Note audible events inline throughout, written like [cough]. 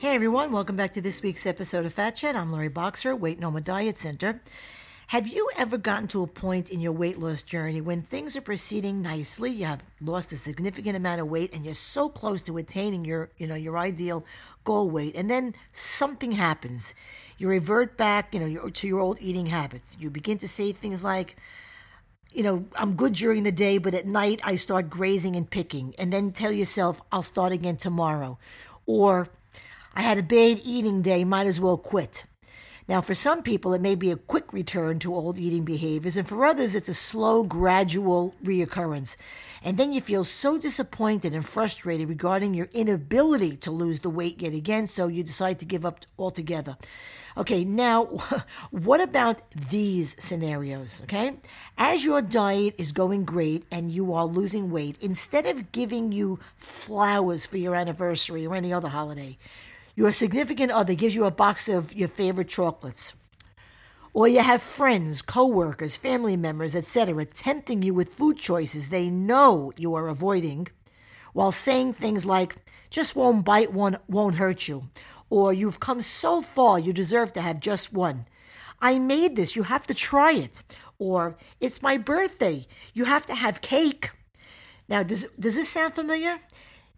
Hey everyone, welcome back to this week's episode of Fat Chat. I'm Laurie Boxer, Weight No More Diet Center. Have you ever gotten to a point in your weight loss journey when things are proceeding nicely? You have lost a significant amount of weight and you're so close to attaining your, you know, your ideal goal weight, and then something happens. You revert back, you know, to your old eating habits. You begin to say things like, you know, I'm good during the day, but at night I start grazing and picking, and then tell yourself, I'll start again tomorrow. Or, I had a bad eating day, might as well quit. Now, for some people, it may be a quick return to old eating behaviors, and for others, it's a slow, gradual reoccurrence. And then you feel so disappointed and frustrated regarding your inability to lose the weight yet again, so you decide to give up altogether. Okay, now, [laughs] what about these scenarios? Okay, as your diet is going great and you are losing weight, instead of giving you flowers for your anniversary or any other holiday, your significant other gives you a box of your favorite chocolates. Or you have friends, coworkers, family members, etc., tempting you with food choices they know you are avoiding, while saying things like, just won't bite one won't hurt you, or you've come so far you deserve to have just one. I made this, you have to try it. Or it's my birthday, you have to have cake. Now, does, does this sound familiar?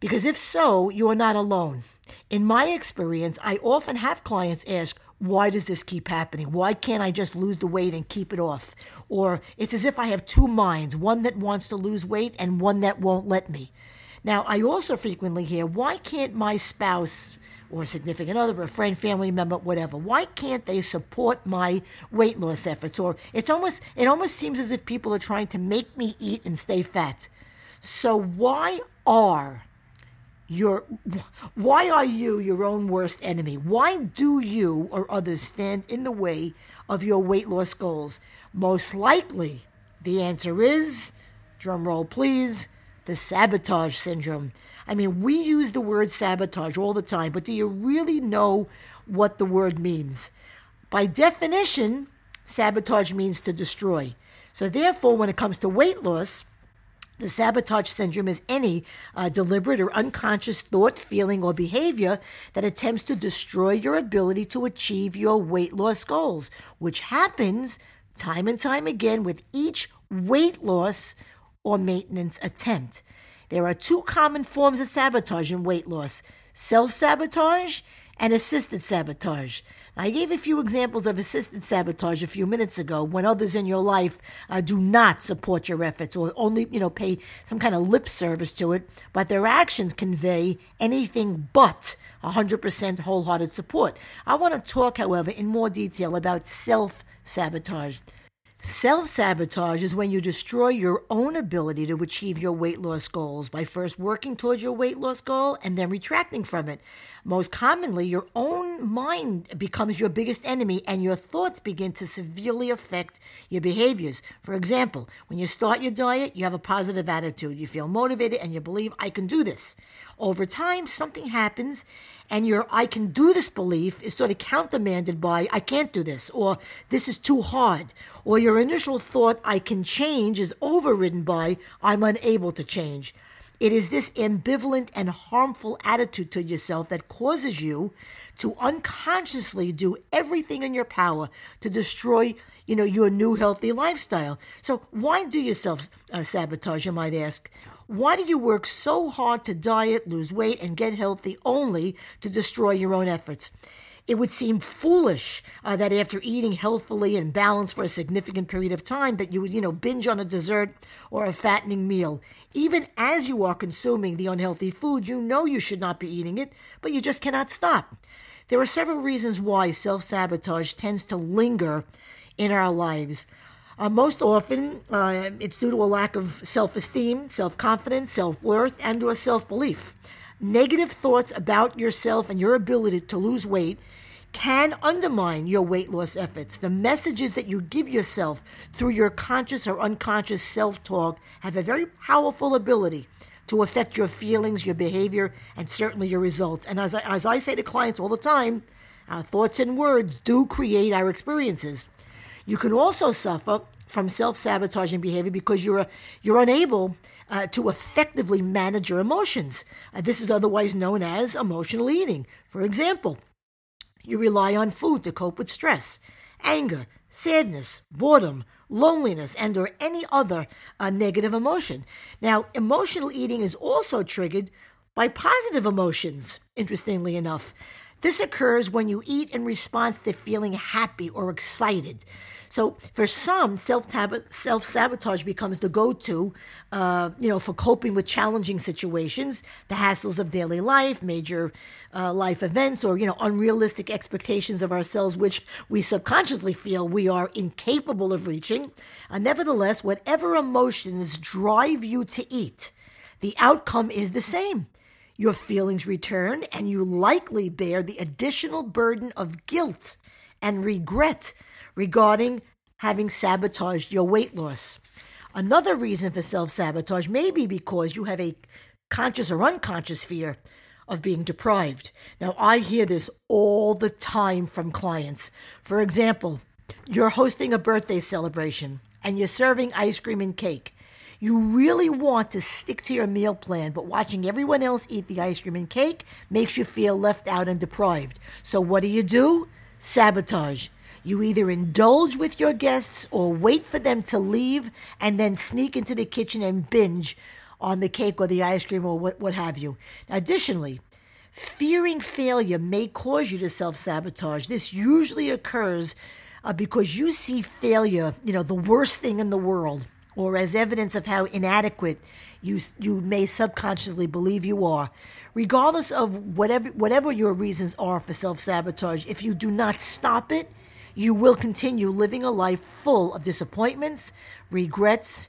Because if so, you are not alone. In my experience, I often have clients ask, why does this keep happening? Why can't I just lose the weight and keep it off? Or it's as if I have two minds, one that wants to lose weight and one that won't let me. Now, I also frequently hear, why can't my spouse or significant other, or friend, family member, whatever, why can't they support my weight loss efforts? Or it's almost it almost seems as if people are trying to make me eat and stay fat. So why are your why are you your own worst enemy? Why do you or others stand in the way of your weight loss goals? Most likely, the answer is drum roll please, the sabotage syndrome. I mean, we use the word sabotage all the time, but do you really know what the word means? By definition, sabotage means to destroy. So, therefore, when it comes to weight loss, the sabotage syndrome is any uh, deliberate or unconscious thought, feeling, or behavior that attempts to destroy your ability to achieve your weight loss goals, which happens time and time again with each weight loss or maintenance attempt. There are two common forms of sabotage in weight loss self sabotage and assisted sabotage. I gave a few examples of assisted sabotage a few minutes ago when others in your life uh, do not support your efforts or only, you know, pay some kind of lip service to it, but their actions convey anything but 100% wholehearted support. I want to talk, however, in more detail about self sabotage. Self sabotage is when you destroy your own ability to achieve your weight loss goals by first working towards your weight loss goal and then retracting from it. Most commonly, your own mind becomes your biggest enemy and your thoughts begin to severely affect your behaviors. For example, when you start your diet, you have a positive attitude, you feel motivated, and you believe, I can do this. Over time, something happens, and your I can do this belief is sort of countermanded by I can't do this, or this is too hard, or your initial thought I can change is overridden by I'm unable to change. It is this ambivalent and harmful attitude to yourself that causes you to unconsciously do everything in your power to destroy you know your new healthy lifestyle so why do yourself uh, sabotage you might ask why do you work so hard to diet, lose weight, and get healthy only to destroy your own efforts? It would seem foolish uh, that after eating healthfully and balanced for a significant period of time that you would, you know, binge on a dessert or a fattening meal. Even as you are consuming the unhealthy food, you know you should not be eating it, but you just cannot stop. There are several reasons why self-sabotage tends to linger in our lives. Uh, most often, uh, it's due to a lack of self esteem, self confidence, self worth, and or self belief. Negative thoughts about yourself and your ability to lose weight can undermine your weight loss efforts. The messages that you give yourself through your conscious or unconscious self talk have a very powerful ability to affect your feelings, your behavior, and certainly your results. And as I, as I say to clients all the time, our thoughts and words do create our experiences. You can also suffer from self-sabotaging behavior because you're you're unable uh, to effectively manage your emotions. Uh, this is otherwise known as emotional eating. For example, you rely on food to cope with stress, anger, sadness, boredom, loneliness, and or any other uh, negative emotion. Now, emotional eating is also triggered by positive emotions, interestingly enough. This occurs when you eat in response to feeling happy or excited. So for some, self sabotage becomes the go to, uh, you know, for coping with challenging situations, the hassles of daily life, major uh, life events, or you know, unrealistic expectations of ourselves, which we subconsciously feel we are incapable of reaching. Uh, nevertheless, whatever emotions drive you to eat, the outcome is the same. Your feelings return, and you likely bear the additional burden of guilt and regret regarding having sabotaged your weight loss. Another reason for self sabotage may be because you have a conscious or unconscious fear of being deprived. Now, I hear this all the time from clients. For example, you're hosting a birthday celebration and you're serving ice cream and cake. You really want to stick to your meal plan, but watching everyone else eat the ice cream and cake makes you feel left out and deprived. So, what do you do? Sabotage. You either indulge with your guests or wait for them to leave and then sneak into the kitchen and binge on the cake or the ice cream or what, what have you. Additionally, fearing failure may cause you to self sabotage. This usually occurs uh, because you see failure, you know, the worst thing in the world, or as evidence of how inadequate you you may subconsciously believe you are. Regardless of whatever whatever your reasons are for self sabotage, if you do not stop it, you will continue living a life full of disappointments, regrets,